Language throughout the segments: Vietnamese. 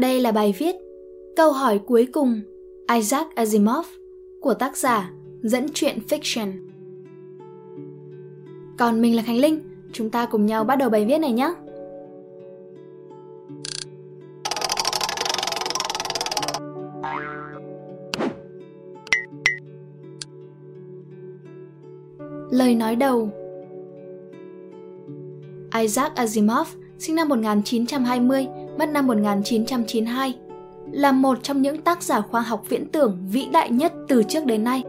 Đây là bài viết Câu hỏi cuối cùng Isaac Asimov của tác giả dẫn truyện fiction. Còn mình là Khánh Linh, chúng ta cùng nhau bắt đầu bài viết này nhé. Lời nói đầu Isaac Asimov sinh năm 1920, mất năm 1992, là một trong những tác giả khoa học viễn tưởng vĩ đại nhất từ trước đến nay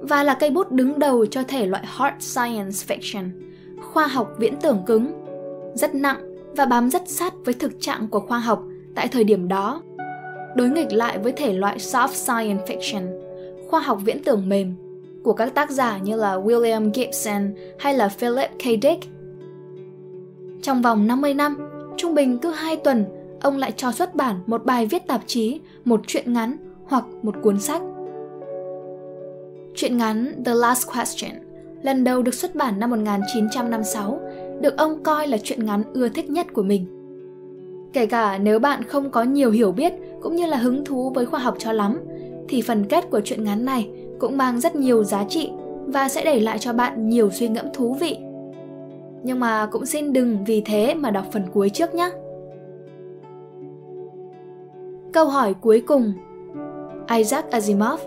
và là cây bút đứng đầu cho thể loại hard science fiction, khoa học viễn tưởng cứng, rất nặng và bám rất sát với thực trạng của khoa học tại thời điểm đó. Đối nghịch lại với thể loại soft science fiction, khoa học viễn tưởng mềm của các tác giả như là William Gibson hay là Philip K. Dick. Trong vòng 50 năm, trung bình cứ 2 tuần, ông lại cho xuất bản một bài viết tạp chí, một truyện ngắn hoặc một cuốn sách. Truyện ngắn The Last Question lần đầu được xuất bản năm 1956, được ông coi là truyện ngắn ưa thích nhất của mình. Kể cả nếu bạn không có nhiều hiểu biết cũng như là hứng thú với khoa học cho lắm, thì phần kết của truyện ngắn này cũng mang rất nhiều giá trị và sẽ để lại cho bạn nhiều suy ngẫm thú vị. Nhưng mà cũng xin đừng vì thế mà đọc phần cuối trước nhé. Câu hỏi cuối cùng Isaac Asimov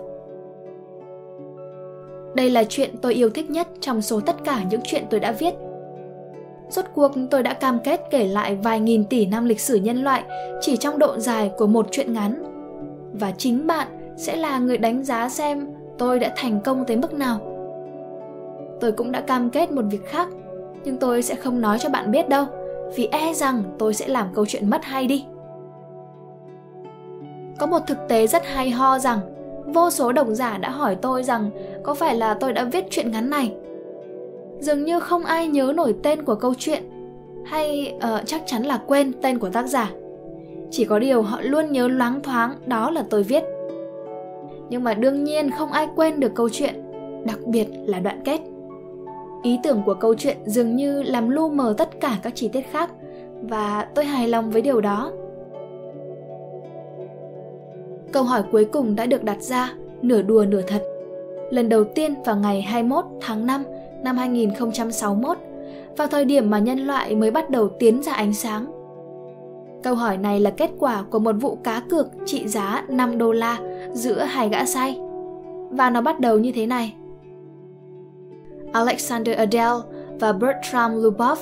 Đây là chuyện tôi yêu thích nhất trong số tất cả những chuyện tôi đã viết. Rốt cuộc tôi đã cam kết kể lại vài nghìn tỷ năm lịch sử nhân loại chỉ trong độ dài của một chuyện ngắn. Và chính bạn sẽ là người đánh giá xem tôi đã thành công tới mức nào. Tôi cũng đã cam kết một việc khác, nhưng tôi sẽ không nói cho bạn biết đâu, vì e rằng tôi sẽ làm câu chuyện mất hay đi. Có một thực tế rất hay ho rằng vô số độc giả đã hỏi tôi rằng có phải là tôi đã viết chuyện ngắn này. Dường như không ai nhớ nổi tên của câu chuyện hay uh, chắc chắn là quên tên của tác giả. Chỉ có điều họ luôn nhớ loáng thoáng đó là tôi viết. Nhưng mà đương nhiên không ai quên được câu chuyện, đặc biệt là đoạn kết. Ý tưởng của câu chuyện dường như làm lu mờ tất cả các chi tiết khác và tôi hài lòng với điều đó. Câu hỏi cuối cùng đã được đặt ra, nửa đùa nửa thật. Lần đầu tiên vào ngày 21 tháng 5 năm 2061, vào thời điểm mà nhân loại mới bắt đầu tiến ra ánh sáng. Câu hỏi này là kết quả của một vụ cá cược trị giá 5 đô la giữa hai gã say. Và nó bắt đầu như thế này. Alexander Adele và Bertram Lubov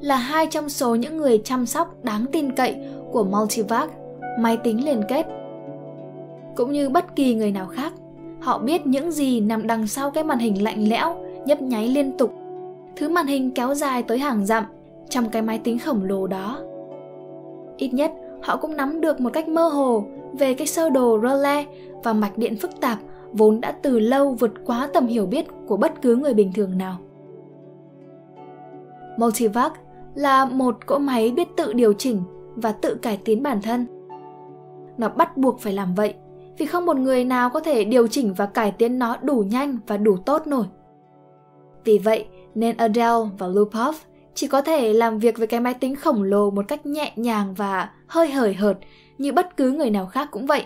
là hai trong số những người chăm sóc đáng tin cậy của Multivac, máy tính liên kết cũng như bất kỳ người nào khác. Họ biết những gì nằm đằng sau cái màn hình lạnh lẽo, nhấp nháy liên tục. Thứ màn hình kéo dài tới hàng dặm trong cái máy tính khổng lồ đó. Ít nhất, họ cũng nắm được một cách mơ hồ về cái sơ đồ relay và mạch điện phức tạp vốn đã từ lâu vượt quá tầm hiểu biết của bất cứ người bình thường nào. Multivac là một cỗ máy biết tự điều chỉnh và tự cải tiến bản thân. Nó bắt buộc phải làm vậy vì không một người nào có thể điều chỉnh và cải tiến nó đủ nhanh và đủ tốt nổi. Vì vậy nên Adele và Lupov chỉ có thể làm việc với cái máy tính khổng lồ một cách nhẹ nhàng và hơi hời hợt như bất cứ người nào khác cũng vậy.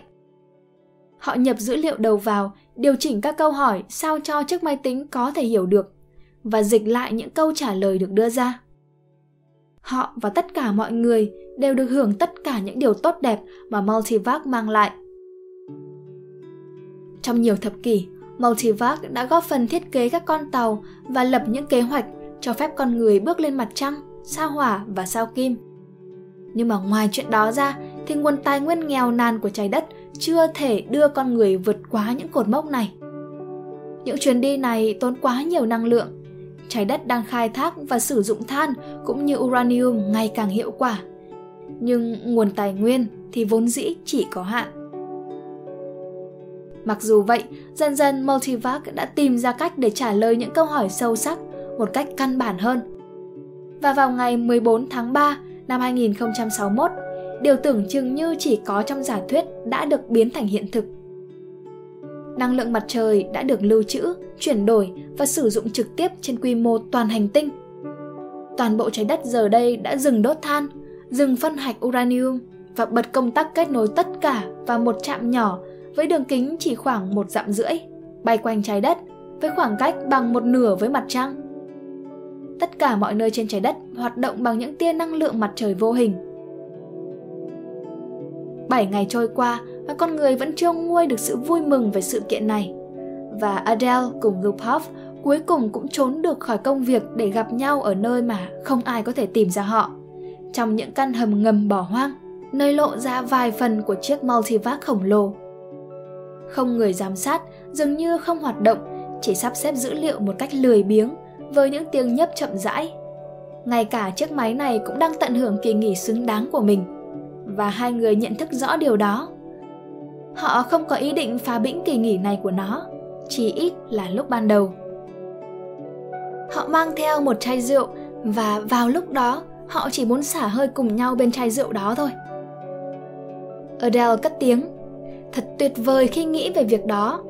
Họ nhập dữ liệu đầu vào, điều chỉnh các câu hỏi sao cho chiếc máy tính có thể hiểu được và dịch lại những câu trả lời được đưa ra. Họ và tất cả mọi người đều được hưởng tất cả những điều tốt đẹp mà Multivac mang lại trong nhiều thập kỷ, Multivac đã góp phần thiết kế các con tàu và lập những kế hoạch cho phép con người bước lên mặt trăng, sao hỏa và sao kim. Nhưng mà ngoài chuyện đó ra thì nguồn tài nguyên nghèo nàn của trái đất chưa thể đưa con người vượt quá những cột mốc này. Những chuyến đi này tốn quá nhiều năng lượng. Trái đất đang khai thác và sử dụng than cũng như uranium ngày càng hiệu quả. Nhưng nguồn tài nguyên thì vốn dĩ chỉ có hạn. Mặc dù vậy, dần dần Multivac đã tìm ra cách để trả lời những câu hỏi sâu sắc một cách căn bản hơn. Và vào ngày 14 tháng 3 năm 2061, điều tưởng chừng như chỉ có trong giả thuyết đã được biến thành hiện thực. Năng lượng mặt trời đã được lưu trữ, chuyển đổi và sử dụng trực tiếp trên quy mô toàn hành tinh. Toàn bộ trái đất giờ đây đã dừng đốt than, dừng phân hạch uranium và bật công tắc kết nối tất cả vào một trạm nhỏ với đường kính chỉ khoảng một dặm rưỡi, bay quanh trái đất với khoảng cách bằng một nửa với mặt trăng. Tất cả mọi nơi trên trái đất hoạt động bằng những tia năng lượng mặt trời vô hình. 7 ngày trôi qua và con người vẫn chưa nguôi được sự vui mừng về sự kiện này. Và Adele cùng Lupov cuối cùng cũng trốn được khỏi công việc để gặp nhau ở nơi mà không ai có thể tìm ra họ. Trong những căn hầm ngầm bỏ hoang, nơi lộ ra vài phần của chiếc multivac khổng lồ. Không người giám sát, dường như không hoạt động, chỉ sắp xếp dữ liệu một cách lười biếng với những tiếng nhấp chậm rãi. Ngay cả chiếc máy này cũng đang tận hưởng kỳ nghỉ xứng đáng của mình. Và hai người nhận thức rõ điều đó. Họ không có ý định phá bĩnh kỳ nghỉ này của nó, chỉ ít là lúc ban đầu. Họ mang theo một chai rượu và vào lúc đó họ chỉ muốn xả hơi cùng nhau bên chai rượu đó thôi. Adele cất tiếng. Thật tuyệt vời khi nghĩ về việc đó.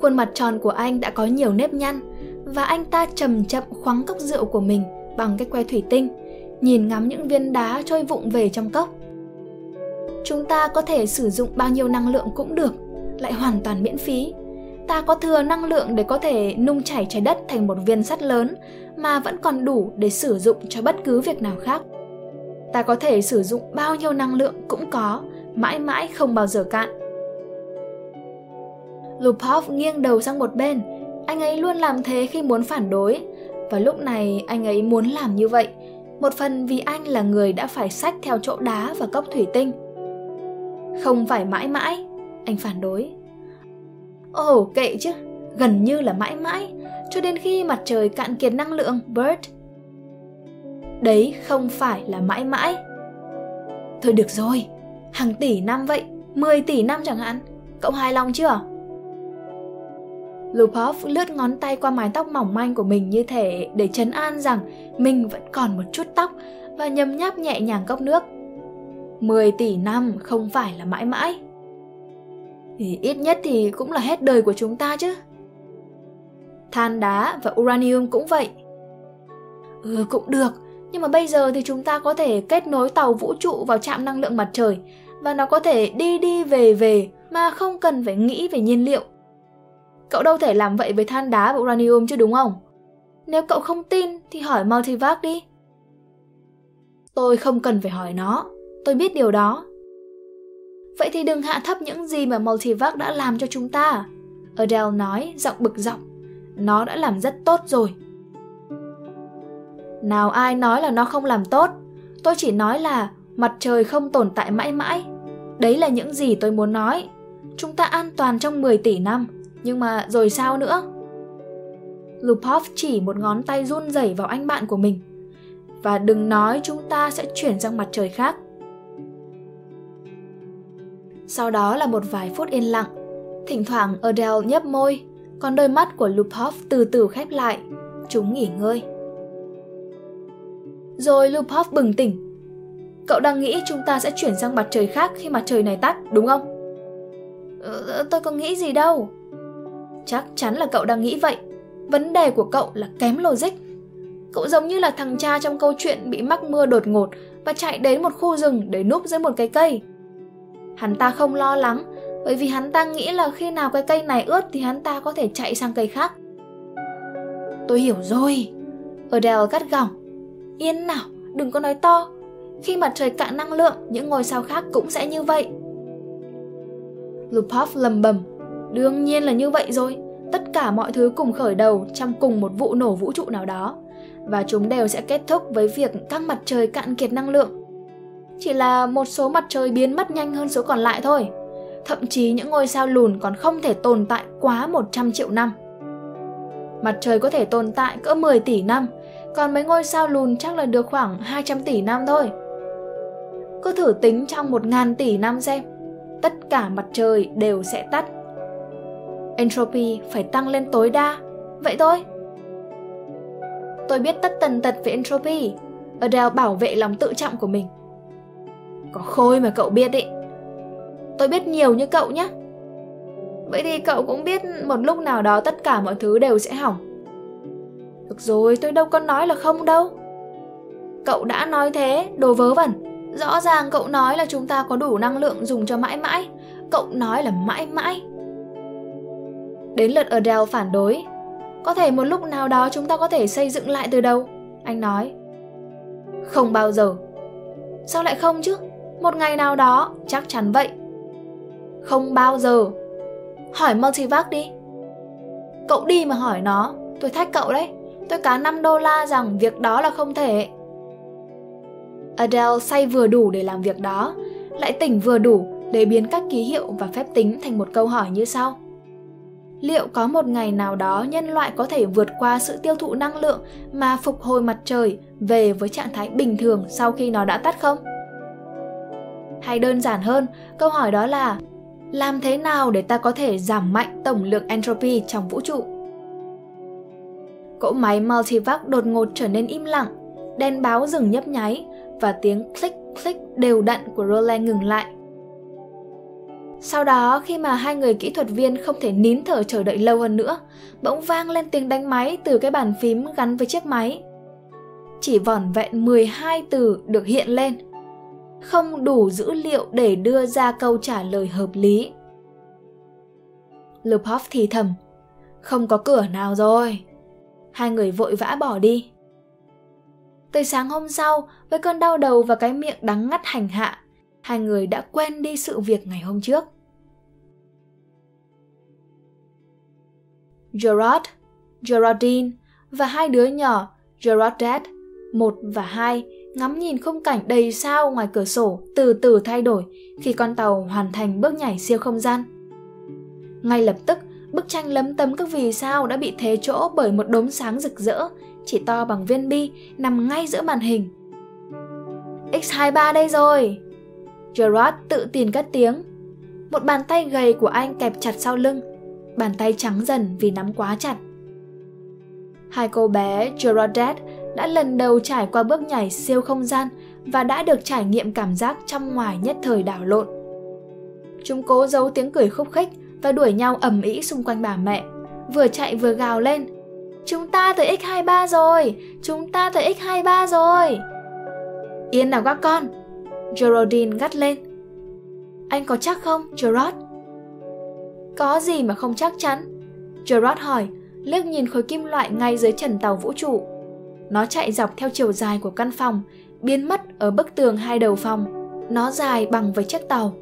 Khuôn mặt tròn của anh đã có nhiều nếp nhăn và anh ta chậm chậm khoáng cốc rượu của mình bằng cái que thủy tinh, nhìn ngắm những viên đá trôi vụng về trong cốc. Chúng ta có thể sử dụng bao nhiêu năng lượng cũng được, lại hoàn toàn miễn phí. Ta có thừa năng lượng để có thể nung chảy trái đất thành một viên sắt lớn mà vẫn còn đủ để sử dụng cho bất cứ việc nào khác. Ta có thể sử dụng bao nhiêu năng lượng cũng có, mãi mãi không bao giờ cạn. Lupov nghiêng đầu sang một bên, anh ấy luôn làm thế khi muốn phản đối, và lúc này anh ấy muốn làm như vậy, một phần vì anh là người đã phải sách theo chỗ đá và cốc thủy tinh. Không phải mãi mãi, anh phản đối. Ồ, kệ chứ, gần như là mãi mãi, cho đến khi mặt trời cạn kiệt năng lượng, Bert. Đấy không phải là mãi mãi. Thôi được rồi, hàng tỷ năm vậy, 10 tỷ năm chẳng hạn, cậu hài lòng chưa? Lupov lướt ngón tay qua mái tóc mỏng manh của mình như thể để chấn an rằng mình vẫn còn một chút tóc và nhấm nháp nhẹ nhàng cốc nước. 10 tỷ năm không phải là mãi mãi. Thì ít nhất thì cũng là hết đời của chúng ta chứ. Than đá và uranium cũng vậy. Ừ cũng được, nhưng mà bây giờ thì chúng ta có thể kết nối tàu vũ trụ vào trạm năng lượng mặt trời và nó có thể đi đi về về mà không cần phải nghĩ về nhiên liệu Cậu đâu thể làm vậy với than đá và uranium chứ đúng không? Nếu cậu không tin thì hỏi Multivac đi. Tôi không cần phải hỏi nó, tôi biết điều đó. Vậy thì đừng hạ thấp những gì mà Multivac đã làm cho chúng ta. Adele nói giọng bực giọng. Nó đã làm rất tốt rồi. Nào ai nói là nó không làm tốt, tôi chỉ nói là mặt trời không tồn tại mãi mãi. Đấy là những gì tôi muốn nói. Chúng ta an toàn trong 10 tỷ năm nhưng mà rồi sao nữa? Lupov chỉ một ngón tay run rẩy vào anh bạn của mình. Và đừng nói chúng ta sẽ chuyển sang mặt trời khác. Sau đó là một vài phút yên lặng. Thỉnh thoảng Adele nhấp môi, còn đôi mắt của Lupov từ từ khép lại. Chúng nghỉ ngơi. Rồi Lupov bừng tỉnh. Cậu đang nghĩ chúng ta sẽ chuyển sang mặt trời khác khi mặt trời này tắt, đúng không? Ừ, tôi có nghĩ gì đâu. Chắc chắn là cậu đang nghĩ vậy. Vấn đề của cậu là kém logic. Cậu giống như là thằng cha trong câu chuyện bị mắc mưa đột ngột và chạy đến một khu rừng để núp dưới một cái cây. Hắn ta không lo lắng bởi vì hắn ta nghĩ là khi nào cái cây này ướt thì hắn ta có thể chạy sang cây khác. Tôi hiểu rồi. Adele gắt gỏng. Yên nào, đừng có nói to. Khi mặt trời cạn năng lượng, những ngôi sao khác cũng sẽ như vậy. Lupov lầm bầm Đương nhiên là như vậy rồi. Tất cả mọi thứ cùng khởi đầu trong cùng một vụ nổ vũ trụ nào đó. Và chúng đều sẽ kết thúc với việc các mặt trời cạn kiệt năng lượng. Chỉ là một số mặt trời biến mất nhanh hơn số còn lại thôi. Thậm chí những ngôi sao lùn còn không thể tồn tại quá 100 triệu năm. Mặt trời có thể tồn tại cỡ 10 tỷ năm, còn mấy ngôi sao lùn chắc là được khoảng 200 tỷ năm thôi. Cứ thử tính trong 1.000 tỷ năm xem, tất cả mặt trời đều sẽ tắt entropy phải tăng lên tối đa. Vậy thôi. Tôi biết tất tần tật về entropy. Adele bảo vệ lòng tự trọng của mình. Có khôi mà cậu biết ý. Tôi biết nhiều như cậu nhé. Vậy thì cậu cũng biết một lúc nào đó tất cả mọi thứ đều sẽ hỏng. Được rồi, tôi đâu có nói là không đâu. Cậu đã nói thế, đồ vớ vẩn. Rõ ràng cậu nói là chúng ta có đủ năng lượng dùng cho mãi mãi. Cậu nói là mãi mãi. Đến lượt Adele phản đối. Có thể một lúc nào đó chúng ta có thể xây dựng lại từ đầu. Anh nói. Không bao giờ. Sao lại không chứ? Một ngày nào đó, chắc chắn vậy. Không bao giờ. Hỏi Multivac đi. Cậu đi mà hỏi nó, tôi thách cậu đấy. Tôi cá 5 đô la rằng việc đó là không thể. Adele say vừa đủ để làm việc đó, lại tỉnh vừa đủ để biến các ký hiệu và phép tính thành một câu hỏi như sau. Liệu có một ngày nào đó nhân loại có thể vượt qua sự tiêu thụ năng lượng mà phục hồi mặt trời về với trạng thái bình thường sau khi nó đã tắt không? Hay đơn giản hơn, câu hỏi đó là làm thế nào để ta có thể giảm mạnh tổng lượng entropy trong vũ trụ? Cỗ máy multivac đột ngột trở nên im lặng, đèn báo dừng nhấp nháy và tiếng click click đều đặn của Roland ngừng lại. Sau đó, khi mà hai người kỹ thuật viên không thể nín thở chờ đợi lâu hơn nữa, bỗng vang lên tiếng đánh máy từ cái bàn phím gắn với chiếc máy. Chỉ vỏn vẹn 12 từ được hiện lên. Không đủ dữ liệu để đưa ra câu trả lời hợp lý. Lupov thì thầm, không có cửa nào rồi. Hai người vội vã bỏ đi. Tới sáng hôm sau, với cơn đau đầu và cái miệng đắng ngắt hành hạ, hai người đã quên đi sự việc ngày hôm trước. Gerard, Gerardine và hai đứa nhỏ Gerardette, một và hai, ngắm nhìn khung cảnh đầy sao ngoài cửa sổ từ từ thay đổi khi con tàu hoàn thành bước nhảy siêu không gian. Ngay lập tức, bức tranh lấm tấm các vì sao đã bị thế chỗ bởi một đốm sáng rực rỡ, chỉ to bằng viên bi, nằm ngay giữa màn hình. X23 đây rồi! Gerard tự tin cất tiếng. Một bàn tay gầy của anh kẹp chặt sau lưng, bàn tay trắng dần vì nắm quá chặt. Hai cô bé Gerardette đã lần đầu trải qua bước nhảy siêu không gian và đã được trải nghiệm cảm giác trong ngoài nhất thời đảo lộn. Chúng cố giấu tiếng cười khúc khích và đuổi nhau ầm ĩ xung quanh bà mẹ, vừa chạy vừa gào lên. Chúng ta tới X23 rồi! Chúng ta tới X23 rồi! Yên nào các con! Geraldine gắt lên. Anh có chắc không, Gerard? Có gì mà không chắc chắn? Gerard hỏi, liếc nhìn khối kim loại ngay dưới trần tàu vũ trụ. Nó chạy dọc theo chiều dài của căn phòng, biến mất ở bức tường hai đầu phòng. Nó dài bằng với chiếc tàu.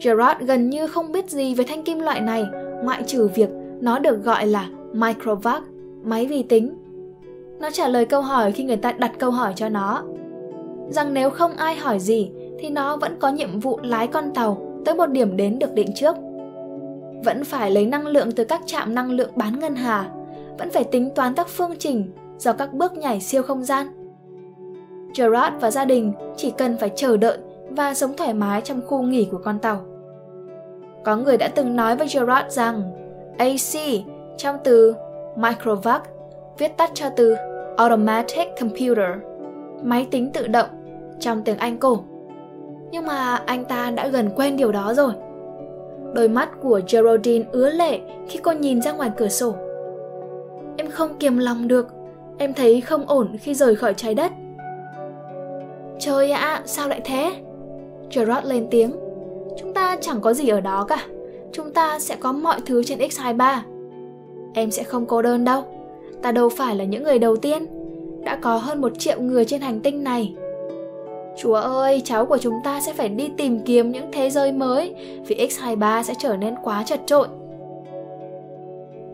Gerard gần như không biết gì về thanh kim loại này, ngoại trừ việc nó được gọi là microvac, máy vi tính. Nó trả lời câu hỏi khi người ta đặt câu hỏi cho nó. Rằng nếu không ai hỏi gì thì nó vẫn có nhiệm vụ lái con tàu tới một điểm đến được định trước. Vẫn phải lấy năng lượng từ các trạm năng lượng bán ngân hà, vẫn phải tính toán các phương trình do các bước nhảy siêu không gian. Gerard và gia đình chỉ cần phải chờ đợi và sống thoải mái trong khu nghỉ của con tàu. Có người đã từng nói với Gerard rằng AC trong từ microvac viết tắt cho từ automatic computer, máy tính tự động trong tiếng Anh cổ. Nhưng mà anh ta đã gần quên điều đó rồi. Đôi mắt của Geraldine ứa lệ khi cô nhìn ra ngoài cửa sổ. Em không kiềm lòng được, em thấy không ổn khi rời khỏi trái đất. Trời ạ, sao lại thế? Gerard lên tiếng. Chúng ta chẳng có gì ở đó cả. Chúng ta sẽ có mọi thứ trên X23. Em sẽ không cô đơn đâu. Ta đâu phải là những người đầu tiên. Đã có hơn một triệu người trên hành tinh này. Chúa ơi, cháu của chúng ta sẽ phải đi tìm kiếm những thế giới mới vì X23 sẽ trở nên quá chật trội.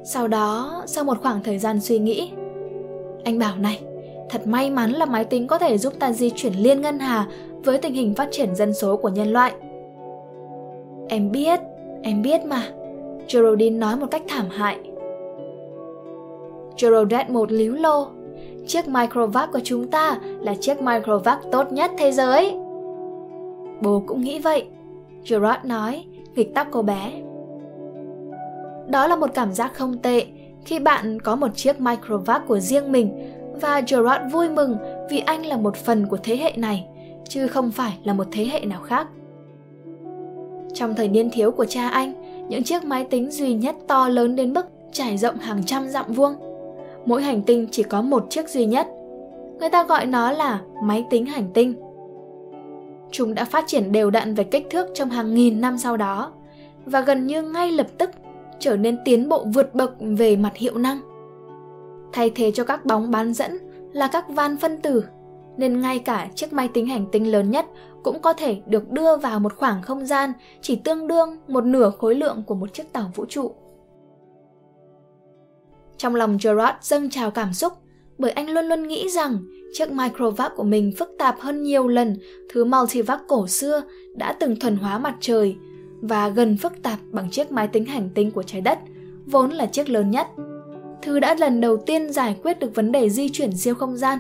Sau đó, sau một khoảng thời gian suy nghĩ, anh bảo này, thật may mắn là máy tính có thể giúp ta di chuyển liên ngân hà với tình hình phát triển dân số của nhân loại. Em biết, em biết mà, Geraldine nói một cách thảm hại. Geraldine một líu lô. Chiếc microvac của chúng ta là chiếc microvac tốt nhất thế giới. Bố cũng nghĩ vậy, Gerard nói, nghịch tóc cô bé. Đó là một cảm giác không tệ khi bạn có một chiếc microvac của riêng mình và Gerard vui mừng vì anh là một phần của thế hệ này chứ không phải là một thế hệ nào khác. Trong thời niên thiếu của cha anh, những chiếc máy tính duy nhất to lớn đến mức trải rộng hàng trăm dặm vuông. Mỗi hành tinh chỉ có một chiếc duy nhất. Người ta gọi nó là máy tính hành tinh. Chúng đã phát triển đều đặn về kích thước trong hàng nghìn năm sau đó và gần như ngay lập tức trở nên tiến bộ vượt bậc về mặt hiệu năng. Thay thế cho các bóng bán dẫn là các van phân tử, nên ngay cả chiếc máy tính hành tinh lớn nhất cũng có thể được đưa vào một khoảng không gian chỉ tương đương một nửa khối lượng của một chiếc tàu vũ trụ. Trong lòng Gerard dâng trào cảm xúc bởi anh luôn luôn nghĩ rằng chiếc microvac của mình phức tạp hơn nhiều lần thứ multivac cổ xưa đã từng thuần hóa mặt trời và gần phức tạp bằng chiếc máy tính hành tinh của trái đất, vốn là chiếc lớn nhất. Thứ đã lần đầu tiên giải quyết được vấn đề di chuyển siêu không gian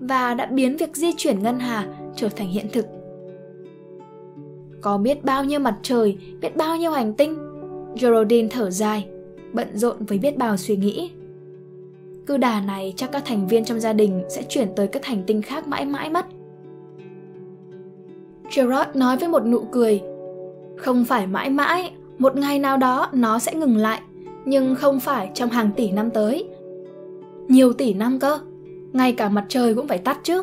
và đã biến việc di chuyển ngân hà trở thành hiện thực. Có biết bao nhiêu mặt trời, biết bao nhiêu hành tinh, Geraldine thở dài, bận rộn với biết bao suy nghĩ. Cứ đà này chắc các thành viên trong gia đình sẽ chuyển tới các hành tinh khác mãi mãi mất. Gerard nói với một nụ cười. Không phải mãi mãi, một ngày nào đó nó sẽ ngừng lại, nhưng không phải trong hàng tỷ năm tới. Nhiều tỷ năm cơ, ngay cả mặt trời cũng phải tắt chứ.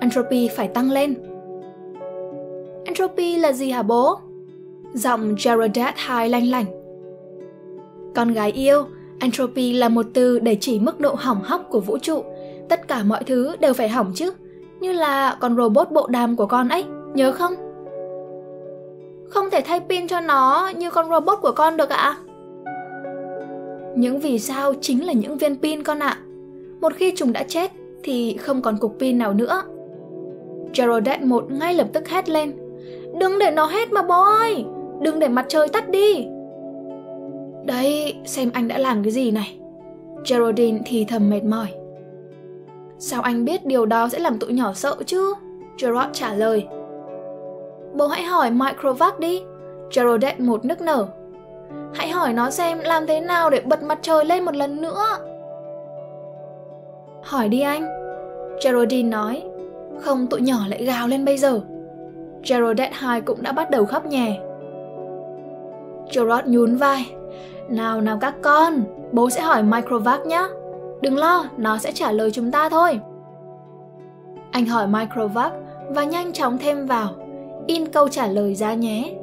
Entropy phải tăng lên. Entropy là gì hả bố? Giọng Geraldette hai lanh lảnh. Con gái yêu, Entropy là một từ để chỉ mức độ hỏng hóc của vũ trụ. Tất cả mọi thứ đều phải hỏng chứ. Như là con robot bộ đàm của con ấy, nhớ không? Không thể thay pin cho nó như con robot của con được ạ. Những vì sao chính là những viên pin con ạ. Một khi chúng đã chết thì không còn cục pin nào nữa. Geraldette một ngay lập tức hét lên. Đừng để nó hết mà bố ơi! Đừng để mặt trời tắt đi! Đấy, xem anh đã làm cái gì này. Geraldine thì thầm mệt mỏi. Sao anh biết điều đó sẽ làm tụi nhỏ sợ chứ? Gerard trả lời. Bố hãy hỏi Microvac đi. Geraldette một nức nở. Hãy hỏi nó xem làm thế nào để bật mặt trời lên một lần nữa. Hỏi đi anh. Geraldine nói. Không tụi nhỏ lại gào lên bây giờ. Geraldette hai cũng đã bắt đầu khóc nhè. Gerard nhún vai. Nào nào các con, bố sẽ hỏi Microvac nhé. Đừng lo, nó sẽ trả lời chúng ta thôi. Anh hỏi Microvac và nhanh chóng thêm vào. In câu trả lời ra nhé.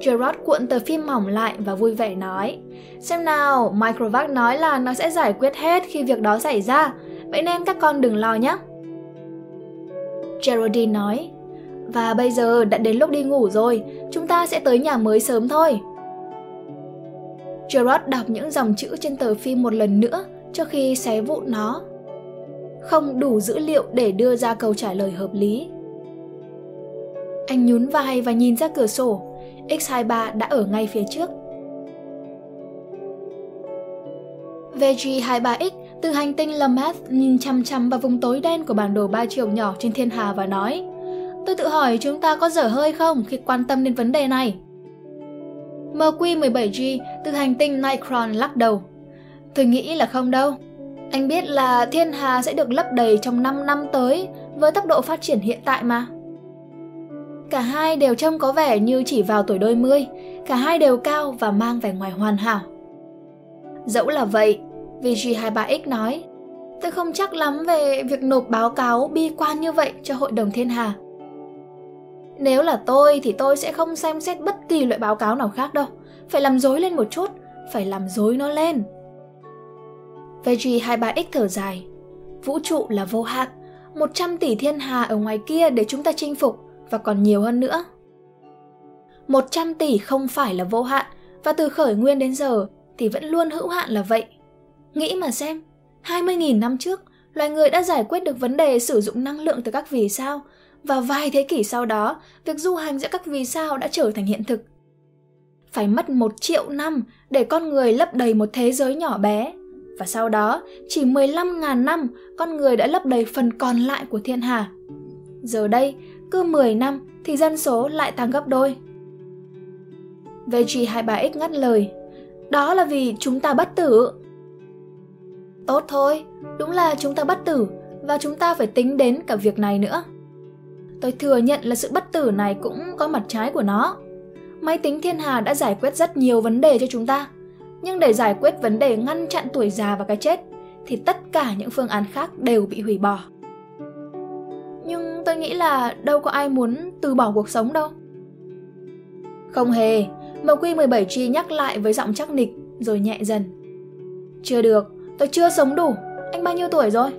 Gerard cuộn tờ phim mỏng lại và vui vẻ nói Xem nào, Microvac nói là nó sẽ giải quyết hết khi việc đó xảy ra Vậy nên các con đừng lo nhé Geraldine nói Và bây giờ đã đến lúc đi ngủ rồi Chúng ta sẽ tới nhà mới sớm thôi Gerard đọc những dòng chữ trên tờ phim một lần nữa trước khi xé vụn nó. Không đủ dữ liệu để đưa ra câu trả lời hợp lý. Anh nhún vai và nhìn ra cửa sổ. X23 đã ở ngay phía trước. VG23X từ hành tinh Lamath nhìn chăm chăm vào vùng tối đen của bản đồ ba chiều nhỏ trên thiên hà và nói, Tôi tự hỏi chúng ta có dở hơi không khi quan tâm đến vấn đề này. MQ-17G từ hành tinh Nikron lắc đầu. Tôi nghĩ là không đâu. Anh biết là thiên hà sẽ được lấp đầy trong 5 năm tới với tốc độ phát triển hiện tại mà. Cả hai đều trông có vẻ như chỉ vào tuổi đôi mươi, cả hai đều cao và mang vẻ ngoài hoàn hảo. Dẫu là vậy, VG23X nói, tôi không chắc lắm về việc nộp báo cáo bi quan như vậy cho Hội đồng Thiên Hà. Nếu là tôi thì tôi sẽ không xem xét bất kỳ loại báo cáo nào khác đâu. Phải làm dối lên một chút, phải làm dối nó lên. Veggie 23X thở dài. Vũ trụ là vô hạn, 100 tỷ thiên hà ở ngoài kia để chúng ta chinh phục và còn nhiều hơn nữa. 100 tỷ không phải là vô hạn và từ khởi nguyên đến giờ thì vẫn luôn hữu hạn là vậy. Nghĩ mà xem, 20.000 năm trước, loài người đã giải quyết được vấn đề sử dụng năng lượng từ các vì sao và vài thế kỷ sau đó, việc du hành giữa các vì sao đã trở thành hiện thực. Phải mất một triệu năm để con người lấp đầy một thế giới nhỏ bé. Và sau đó, chỉ 15.000 năm, con người đã lấp đầy phần còn lại của thiên hà. Giờ đây, cứ 10 năm thì dân số lại tăng gấp đôi. VG23X ngắt lời. Đó là vì chúng ta bất tử. Tốt thôi, đúng là chúng ta bất tử và chúng ta phải tính đến cả việc này nữa. Tôi thừa nhận là sự bất tử này cũng có mặt trái của nó. Máy tính thiên hà đã giải quyết rất nhiều vấn đề cho chúng ta. Nhưng để giải quyết vấn đề ngăn chặn tuổi già và cái chết, thì tất cả những phương án khác đều bị hủy bỏ. Nhưng tôi nghĩ là đâu có ai muốn từ bỏ cuộc sống đâu. Không hề, MQ17G nhắc lại với giọng chắc nịch, rồi nhẹ dần. Chưa được, tôi chưa sống đủ. Anh bao nhiêu tuổi rồi?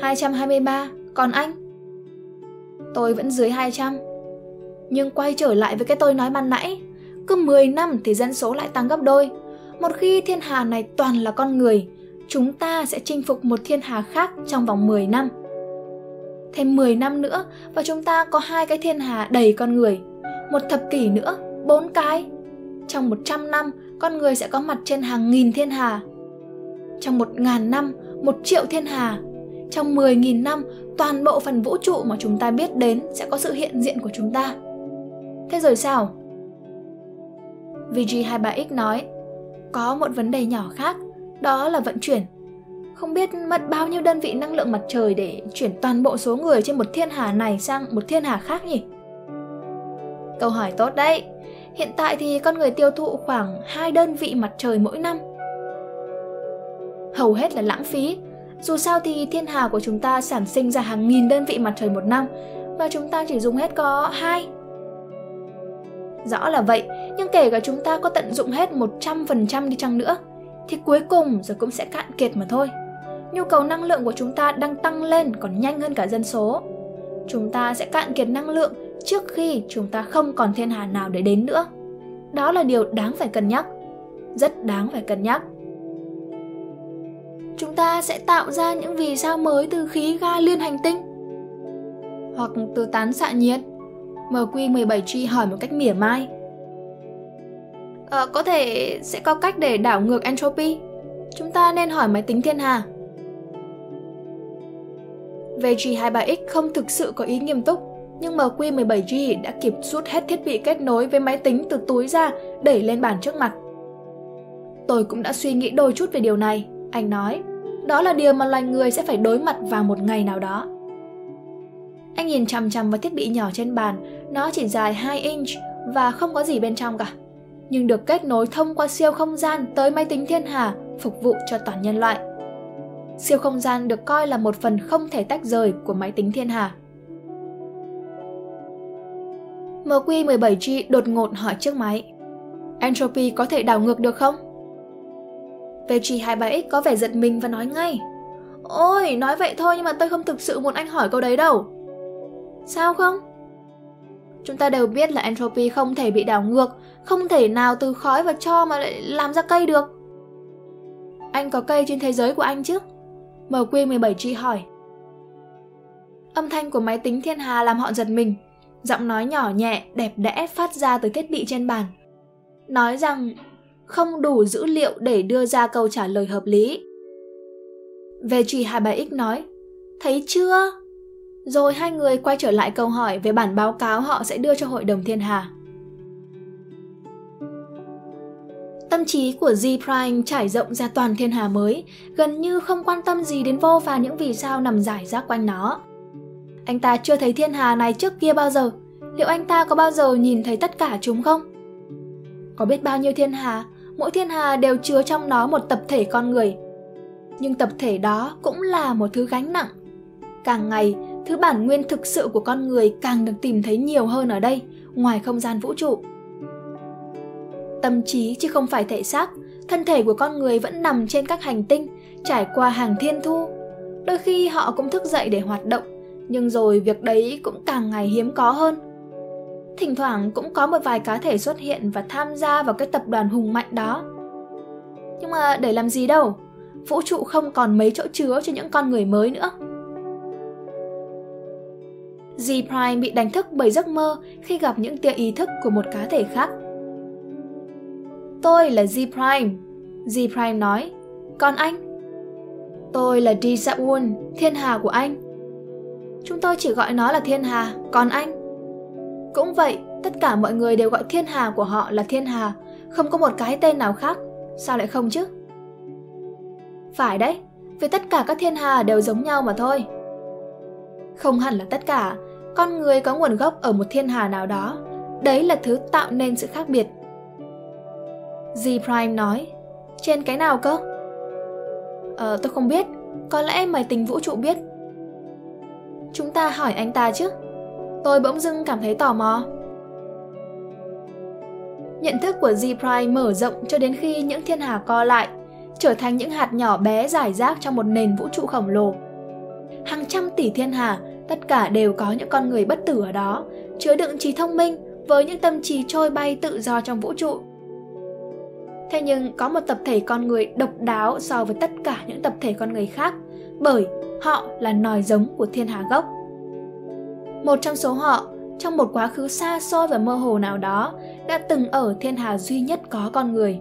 223, còn anh? Tôi vẫn dưới 200. Nhưng quay trở lại với cái tôi nói ban nãy, cứ 10 năm thì dân số lại tăng gấp đôi. Một khi thiên hà này toàn là con người, chúng ta sẽ chinh phục một thiên hà khác trong vòng 10 năm. Thêm 10 năm nữa và chúng ta có hai cái thiên hà đầy con người. Một thập kỷ nữa, bốn cái. Trong 100 năm, con người sẽ có mặt trên hàng nghìn thiên hà. Trong 1.000 năm, một triệu thiên hà. Trong 10.000 năm, toàn bộ phần vũ trụ mà chúng ta biết đến sẽ có sự hiện diện của chúng ta. Thế rồi sao? VG23X nói, có một vấn đề nhỏ khác, đó là vận chuyển. Không biết mất bao nhiêu đơn vị năng lượng mặt trời để chuyển toàn bộ số người trên một thiên hà này sang một thiên hà khác nhỉ? Câu hỏi tốt đấy. Hiện tại thì con người tiêu thụ khoảng 2 đơn vị mặt trời mỗi năm. Hầu hết là lãng phí. Dù sao thì thiên hà của chúng ta sản sinh ra hàng nghìn đơn vị mặt trời một năm và chúng ta chỉ dùng hết có hai Rõ là vậy, nhưng kể cả chúng ta có tận dụng hết 100% đi chăng nữa, thì cuối cùng rồi cũng sẽ cạn kiệt mà thôi. Nhu cầu năng lượng của chúng ta đang tăng lên còn nhanh hơn cả dân số. Chúng ta sẽ cạn kiệt năng lượng trước khi chúng ta không còn thiên hà nào để đến nữa. Đó là điều đáng phải cân nhắc. Rất đáng phải cân nhắc. Chúng ta sẽ tạo ra những vì sao mới từ khí ga liên hành tinh hoặc từ tán xạ nhiệt MQ17G hỏi một cách mỉa mai. Ờ, có thể sẽ có cách để đảo ngược entropy. Chúng ta nên hỏi máy tính thiên hà. VG23X không thực sự có ý nghiêm túc, nhưng MQ17G đã kịp rút hết thiết bị kết nối với máy tính từ túi ra đẩy lên bàn trước mặt. Tôi cũng đã suy nghĩ đôi chút về điều này, anh nói. Đó là điều mà loài người sẽ phải đối mặt vào một ngày nào đó. Anh nhìn chằm chằm vào thiết bị nhỏ trên bàn, nó chỉ dài 2 inch và không có gì bên trong cả. Nhưng được kết nối thông qua siêu không gian tới máy tính thiên hà, phục vụ cho toàn nhân loại. Siêu không gian được coi là một phần không thể tách rời của máy tính thiên hà. MQ17G đột ngột hỏi trước máy. Entropy có thể đảo ngược được không? VG23X có vẻ giật mình và nói ngay. Ôi, nói vậy thôi nhưng mà tôi không thực sự muốn anh hỏi câu đấy đâu. Sao không? Chúng ta đều biết là entropy không thể bị đảo ngược, không thể nào từ khói và cho mà lại làm ra cây được. Anh có cây trên thế giới của anh chứ? MQ17G hỏi. Âm thanh của máy tính thiên hà làm họ giật mình. Giọng nói nhỏ nhẹ, đẹp đẽ phát ra từ thiết bị trên bàn. Nói rằng không đủ dữ liệu để đưa ra câu trả lời hợp lý. Về trì 23X nói, thấy chưa? Rồi hai người quay trở lại câu hỏi về bản báo cáo họ sẽ đưa cho Hội đồng Thiên Hà. Tâm trí của Z Prime trải rộng ra toàn thiên hà mới, gần như không quan tâm gì đến vô và những vì sao nằm rải rác quanh nó. Anh ta chưa thấy thiên hà này trước kia bao giờ, liệu anh ta có bao giờ nhìn thấy tất cả chúng không? Có biết bao nhiêu thiên hà, mỗi thiên hà đều chứa trong nó một tập thể con người. Nhưng tập thể đó cũng là một thứ gánh nặng. Càng ngày, thứ bản nguyên thực sự của con người càng được tìm thấy nhiều hơn ở đây, ngoài không gian vũ trụ. Tâm trí chứ không phải thể xác, thân thể của con người vẫn nằm trên các hành tinh, trải qua hàng thiên thu. Đôi khi họ cũng thức dậy để hoạt động, nhưng rồi việc đấy cũng càng ngày hiếm có hơn. Thỉnh thoảng cũng có một vài cá thể xuất hiện và tham gia vào cái tập đoàn hùng mạnh đó. Nhưng mà để làm gì đâu, vũ trụ không còn mấy chỗ chứa cho những con người mới nữa. Z Prime bị đánh thức bởi giấc mơ khi gặp những tia ý thức của một cá thể khác. Tôi là Z Prime, Z Prime nói. Còn anh? Tôi là D Saun, thiên hà của anh. Chúng tôi chỉ gọi nó là thiên hà, còn anh? Cũng vậy, tất cả mọi người đều gọi thiên hà của họ là thiên hà, không có một cái tên nào khác. Sao lại không chứ? Phải đấy, vì tất cả các thiên hà đều giống nhau mà thôi. Không hẳn là tất cả, con người có nguồn gốc ở một thiên hà nào đó. Đấy là thứ tạo nên sự khác biệt. z Prime nói, trên cái nào cơ? Ờ, tôi không biết, có lẽ máy tính vũ trụ biết. chúng ta hỏi anh ta chứ? Tôi bỗng dưng cảm thấy tò mò. Nhận thức của Z Prime mở rộng cho đến khi những thiên hà co lại, trở thành những hạt nhỏ bé giải rác trong một nền vũ trụ khổng lồ. Hàng trăm tỷ thiên hà, tất cả đều có những con người bất tử ở đó, chứa đựng trí thông minh với những tâm trí trôi bay tự do trong vũ trụ. Thế nhưng có một tập thể con người độc đáo so với tất cả những tập thể con người khác, bởi họ là nòi giống của thiên hà gốc. Một trong số họ, trong một quá khứ xa xôi và mơ hồ nào đó, đã từng ở thiên hà duy nhất có con người.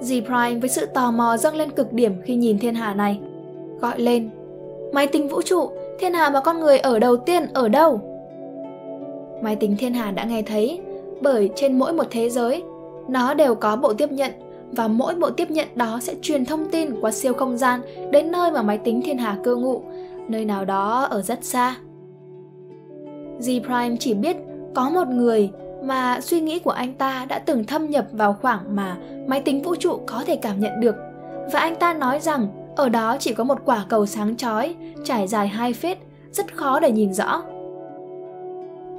Dì Prime với sự tò mò dâng lên cực điểm khi nhìn thiên hà này. Gọi lên, máy tính vũ trụ, thiên hà mà con người ở đầu tiên ở đâu? Máy tính thiên hà đã nghe thấy, bởi trên mỗi một thế giới, nó đều có bộ tiếp nhận và mỗi bộ tiếp nhận đó sẽ truyền thông tin qua siêu không gian đến nơi mà máy tính thiên hà cư ngụ, nơi nào đó ở rất xa. G Prime chỉ biết có một người mà suy nghĩ của anh ta đã từng thâm nhập vào khoảng mà máy tính vũ trụ có thể cảm nhận được. Và anh ta nói rằng ở đó chỉ có một quả cầu sáng chói, trải dài hai phết, rất khó để nhìn rõ.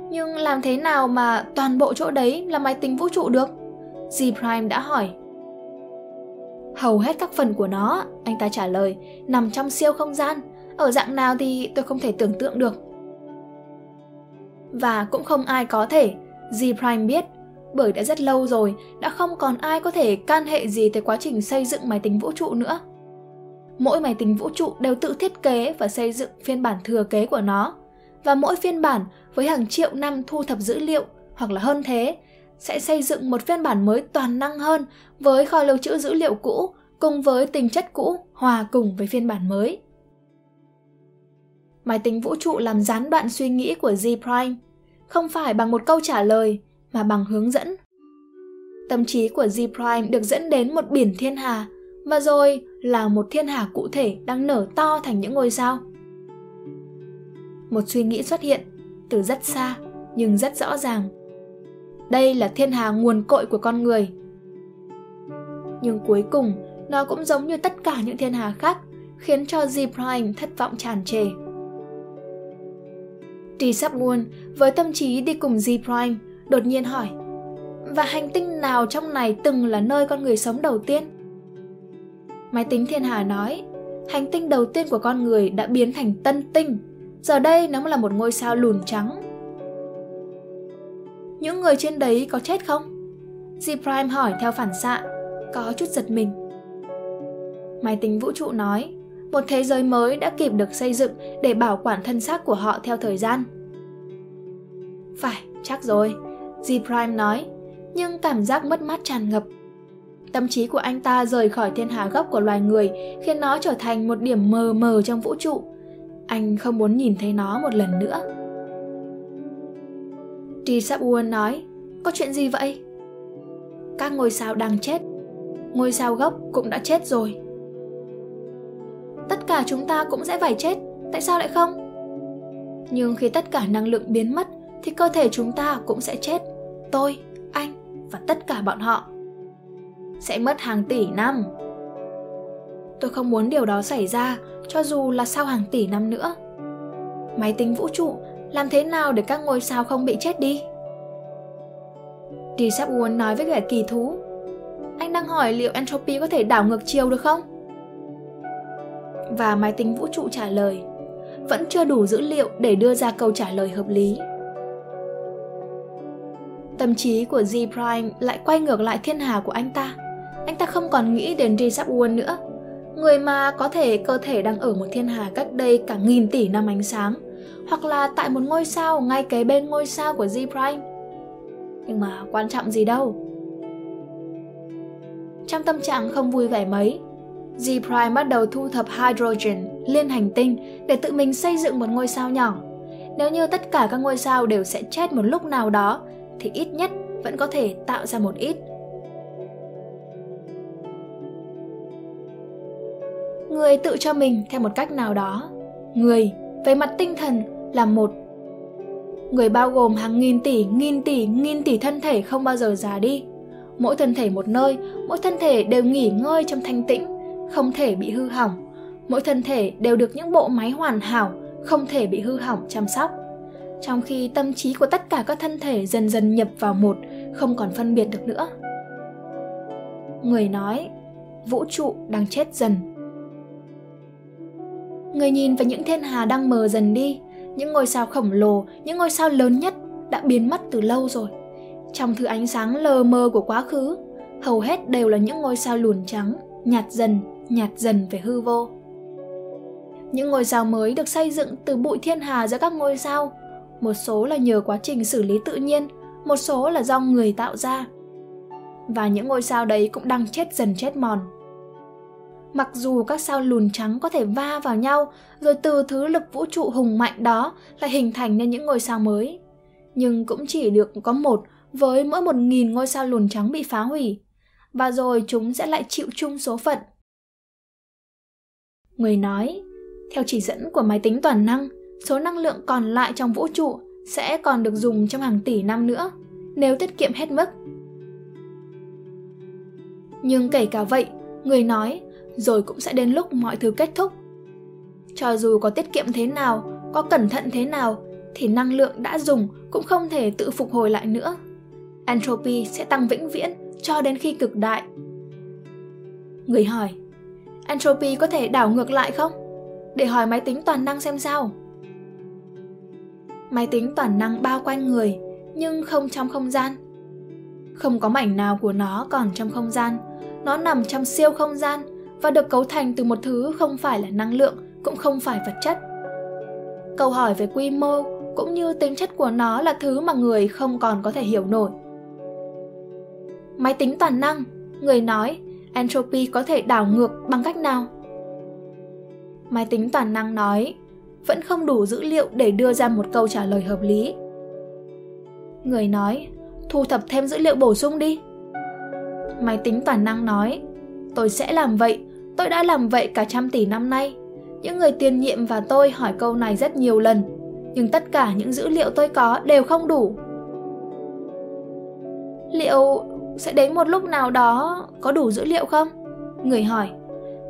Nhưng làm thế nào mà toàn bộ chỗ đấy là máy tính vũ trụ được? G Prime đã hỏi. Hầu hết các phần của nó, anh ta trả lời, nằm trong siêu không gian. Ở dạng nào thì tôi không thể tưởng tượng được. Và cũng không ai có thể, G Prime biết, bởi đã rất lâu rồi, đã không còn ai có thể can hệ gì tới quá trình xây dựng máy tính vũ trụ nữa. Mỗi máy tính vũ trụ đều tự thiết kế và xây dựng phiên bản thừa kế của nó, và mỗi phiên bản với hàng triệu năm thu thập dữ liệu hoặc là hơn thế sẽ xây dựng một phiên bản mới toàn năng hơn với kho lưu trữ dữ liệu cũ cùng với tính chất cũ hòa cùng với phiên bản mới. Máy tính vũ trụ làm gián đoạn suy nghĩ của Z Prime, không phải bằng một câu trả lời mà bằng hướng dẫn. Tâm trí của Z Prime được dẫn đến một biển thiên hà, và rồi là một thiên hà cụ thể đang nở to thành những ngôi sao. Một suy nghĩ xuất hiện từ rất xa nhưng rất rõ ràng đây là thiên hà nguồn cội của con người. Nhưng cuối cùng, nó cũng giống như tất cả những thiên hà khác, khiến cho Z Prime thất vọng tràn trề. T buồn với tâm trí đi cùng Z Prime đột nhiên hỏi Và hành tinh nào trong này từng là nơi con người sống đầu tiên? Máy tính thiên hà nói Hành tinh đầu tiên của con người đã biến thành tân tinh Giờ đây nó là một ngôi sao lùn trắng những người trên đấy có chết không? Z Prime hỏi theo phản xạ, có chút giật mình. Máy tính vũ trụ nói, một thế giới mới đã kịp được xây dựng để bảo quản thân xác của họ theo thời gian. Phải, chắc rồi, G Prime nói, nhưng cảm giác mất mát tràn ngập. Tâm trí của anh ta rời khỏi thiên hà gốc của loài người khiến nó trở thành một điểm mờ mờ trong vũ trụ. Anh không muốn nhìn thấy nó một lần nữa. T. Sapwood nói, có chuyện gì vậy? Các ngôi sao đang chết. Ngôi sao gốc cũng đã chết rồi. Chúng ta cũng sẽ phải chết, tại sao lại không? Nhưng khi tất cả năng lượng biến mất thì cơ thể chúng ta cũng sẽ chết. Tôi, anh và tất cả bọn họ. Sẽ mất hàng tỷ năm. Tôi không muốn điều đó xảy ra cho dù là sau hàng tỷ năm nữa. Máy tính vũ trụ làm thế nào để các ngôi sao không bị chết đi? Đi sắp uốn nói với kẻ kỳ thú. Anh đang hỏi liệu entropy có thể đảo ngược chiều được không? Và máy tính vũ trụ trả lời, vẫn chưa đủ dữ liệu để đưa ra câu trả lời hợp lý. Tâm trí của Z Prime lại quay ngược lại thiên hà của anh ta. Anh ta không còn nghĩ đến G Sapwood nữa. Người mà có thể cơ thể đang ở một thiên hà cách đây cả nghìn tỷ năm ánh sáng hoặc là tại một ngôi sao ngay kế bên ngôi sao của Z Prime. Nhưng mà quan trọng gì đâu. Trong tâm trạng không vui vẻ mấy, Z Prime bắt đầu thu thập hydrogen liên hành tinh để tự mình xây dựng một ngôi sao nhỏ. Nếu như tất cả các ngôi sao đều sẽ chết một lúc nào đó, thì ít nhất vẫn có thể tạo ra một ít. Người tự cho mình theo một cách nào đó. Người, về mặt tinh thần, là một người bao gồm hàng nghìn tỷ nghìn tỷ nghìn tỷ thân thể không bao giờ già đi mỗi thân thể một nơi mỗi thân thể đều nghỉ ngơi trong thanh tĩnh không thể bị hư hỏng mỗi thân thể đều được những bộ máy hoàn hảo, không thể bị hư hỏng chăm sóc. Trong khi tâm trí của tất cả các thân thể dần dần nhập vào một, không còn phân biệt được nữa. Người nói, vũ trụ đang chết dần. Người nhìn vào những thiên hà đang mờ dần đi, những ngôi sao khổng lồ, những ngôi sao lớn nhất đã biến mất từ lâu rồi. Trong thứ ánh sáng lờ mờ của quá khứ, hầu hết đều là những ngôi sao lùn trắng, nhạt dần, nhạt dần về hư vô. Những ngôi sao mới được xây dựng từ bụi thiên hà giữa các ngôi sao, một số là nhờ quá trình xử lý tự nhiên, một số là do người tạo ra. Và những ngôi sao đấy cũng đang chết dần chết mòn. Mặc dù các sao lùn trắng có thể va vào nhau, rồi từ thứ lực vũ trụ hùng mạnh đó lại hình thành nên những ngôi sao mới, nhưng cũng chỉ được có một với mỗi một nghìn ngôi sao lùn trắng bị phá hủy, và rồi chúng sẽ lại chịu chung số phận. Người nói, theo chỉ dẫn của máy tính toàn năng, số năng lượng còn lại trong vũ trụ sẽ còn được dùng trong hàng tỷ năm nữa, nếu tiết kiệm hết mức. Nhưng kể cả vậy, người nói, rồi cũng sẽ đến lúc mọi thứ kết thúc. Cho dù có tiết kiệm thế nào, có cẩn thận thế nào, thì năng lượng đã dùng cũng không thể tự phục hồi lại nữa. Entropy sẽ tăng vĩnh viễn cho đến khi cực đại. Người hỏi, entropy có thể đảo ngược lại không? Để hỏi máy tính toàn năng xem sao. Máy tính toàn năng bao quanh người, nhưng không trong không gian. Không có mảnh nào của nó còn trong không gian, nó nằm trong siêu không gian và được cấu thành từ một thứ không phải là năng lượng, cũng không phải vật chất. Câu hỏi về quy mô cũng như tính chất của nó là thứ mà người không còn có thể hiểu nổi. Máy tính toàn năng, người nói, entropy có thể đảo ngược bằng cách nào? Máy tính toàn năng nói, vẫn không đủ dữ liệu để đưa ra một câu trả lời hợp lý. Người nói, thu thập thêm dữ liệu bổ sung đi. Máy tính toàn năng nói, tôi sẽ làm vậy, tôi đã làm vậy cả trăm tỷ năm nay. Những người tiền nhiệm và tôi hỏi câu này rất nhiều lần, nhưng tất cả những dữ liệu tôi có đều không đủ. Liệu sẽ đến một lúc nào đó có đủ dữ liệu không? Người hỏi.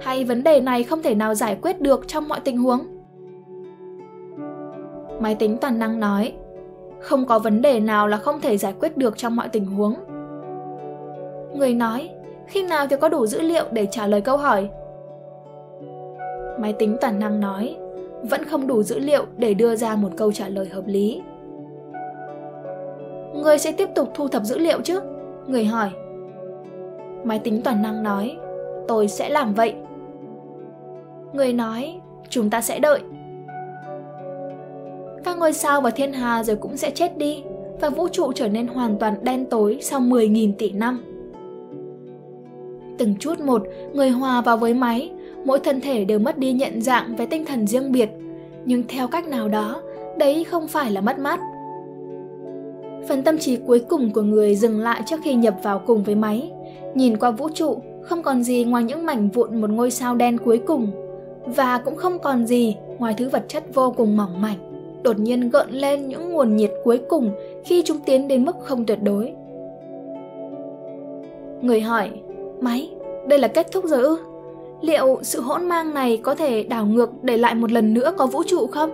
Hay vấn đề này không thể nào giải quyết được trong mọi tình huống? Máy tính toàn năng nói, không có vấn đề nào là không thể giải quyết được trong mọi tình huống. Người nói, khi nào thì có đủ dữ liệu để trả lời câu hỏi? Máy tính toàn năng nói, vẫn không đủ dữ liệu để đưa ra một câu trả lời hợp lý. Người sẽ tiếp tục thu thập dữ liệu chứ? Người hỏi. Máy tính toàn năng nói, tôi sẽ làm vậy. Người nói, chúng ta sẽ đợi. Các ngôi sao và thiên hà rồi cũng sẽ chết đi và vũ trụ trở nên hoàn toàn đen tối sau 10.000 tỷ năm. Từng chút một, người hòa vào với máy, mỗi thân thể đều mất đi nhận dạng với tinh thần riêng biệt, nhưng theo cách nào đó, đấy không phải là mất mát. Phần tâm trí cuối cùng của người dừng lại trước khi nhập vào cùng với máy, nhìn qua vũ trụ, không còn gì ngoài những mảnh vụn một ngôi sao đen cuối cùng, và cũng không còn gì ngoài thứ vật chất vô cùng mỏng mảnh, đột nhiên gợn lên những nguồn nhiệt cuối cùng khi chúng tiến đến mức không tuyệt đối. Người hỏi, máy, đây là kết thúc rồi ư? Liệu sự hỗn mang này có thể đảo ngược để lại một lần nữa có vũ trụ không?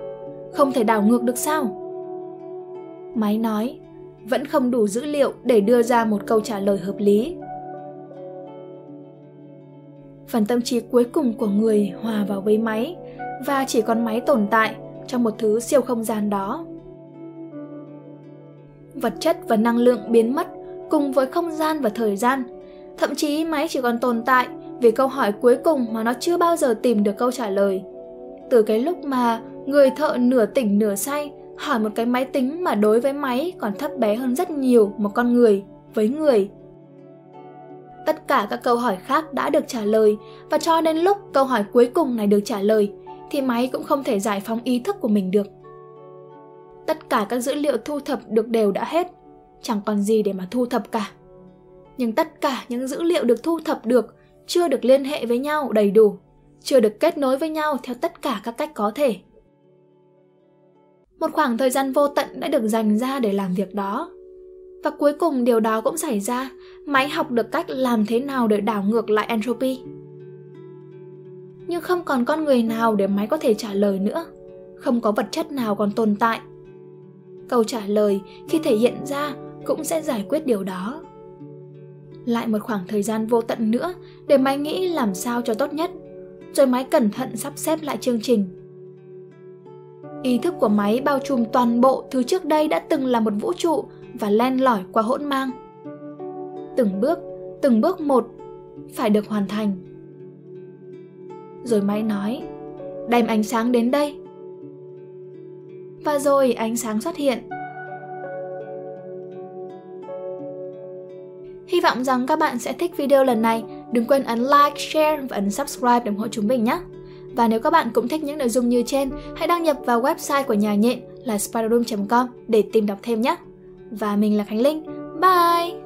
Không thể đảo ngược được sao? Máy nói, vẫn không đủ dữ liệu để đưa ra một câu trả lời hợp lý. Phần tâm trí cuối cùng của người hòa vào với máy, và chỉ còn máy tồn tại trong một thứ siêu không gian đó. Vật chất và năng lượng biến mất cùng với không gian và thời gian. Thậm chí máy chỉ còn tồn tại vì câu hỏi cuối cùng mà nó chưa bao giờ tìm được câu trả lời. Từ cái lúc mà người thợ nửa tỉnh nửa say hỏi một cái máy tính mà đối với máy còn thấp bé hơn rất nhiều một con người với người. Tất cả các câu hỏi khác đã được trả lời và cho đến lúc câu hỏi cuối cùng này được trả lời thì máy cũng không thể giải phóng ý thức của mình được. Tất cả các dữ liệu thu thập được đều đã hết, chẳng còn gì để mà thu thập cả. Nhưng tất cả những dữ liệu được thu thập được chưa được liên hệ với nhau đầy đủ, chưa được kết nối với nhau theo tất cả các cách có thể. Một khoảng thời gian vô tận đã được dành ra để làm việc đó. Và cuối cùng điều đó cũng xảy ra, máy học được cách làm thế nào để đảo ngược lại entropy. nhưng không còn con người nào để máy có thể trả lời nữa. Không có vật chất nào còn tồn tại. Câu trả lời khi thể hiện ra cũng sẽ giải quyết điều đó. Lại một khoảng thời gian vô tận nữa để máy nghĩ làm sao cho tốt nhất. Rồi máy cẩn thận sắp xếp lại chương trình ý thức của máy bao trùm toàn bộ thứ trước đây đã từng là một vũ trụ và len lỏi qua hỗn mang từng bước từng bước một phải được hoàn thành rồi máy nói đem ánh sáng đến đây và rồi ánh sáng xuất hiện Hy vọng rằng các bạn sẽ thích video lần này. Đừng quên ấn like, share và ấn subscribe để ủng hộ chúng mình nhé. Và nếu các bạn cũng thích những nội dung như trên, hãy đăng nhập vào website của nhà nhện là spiderroom.com để tìm đọc thêm nhé. Và mình là Khánh Linh. Bye!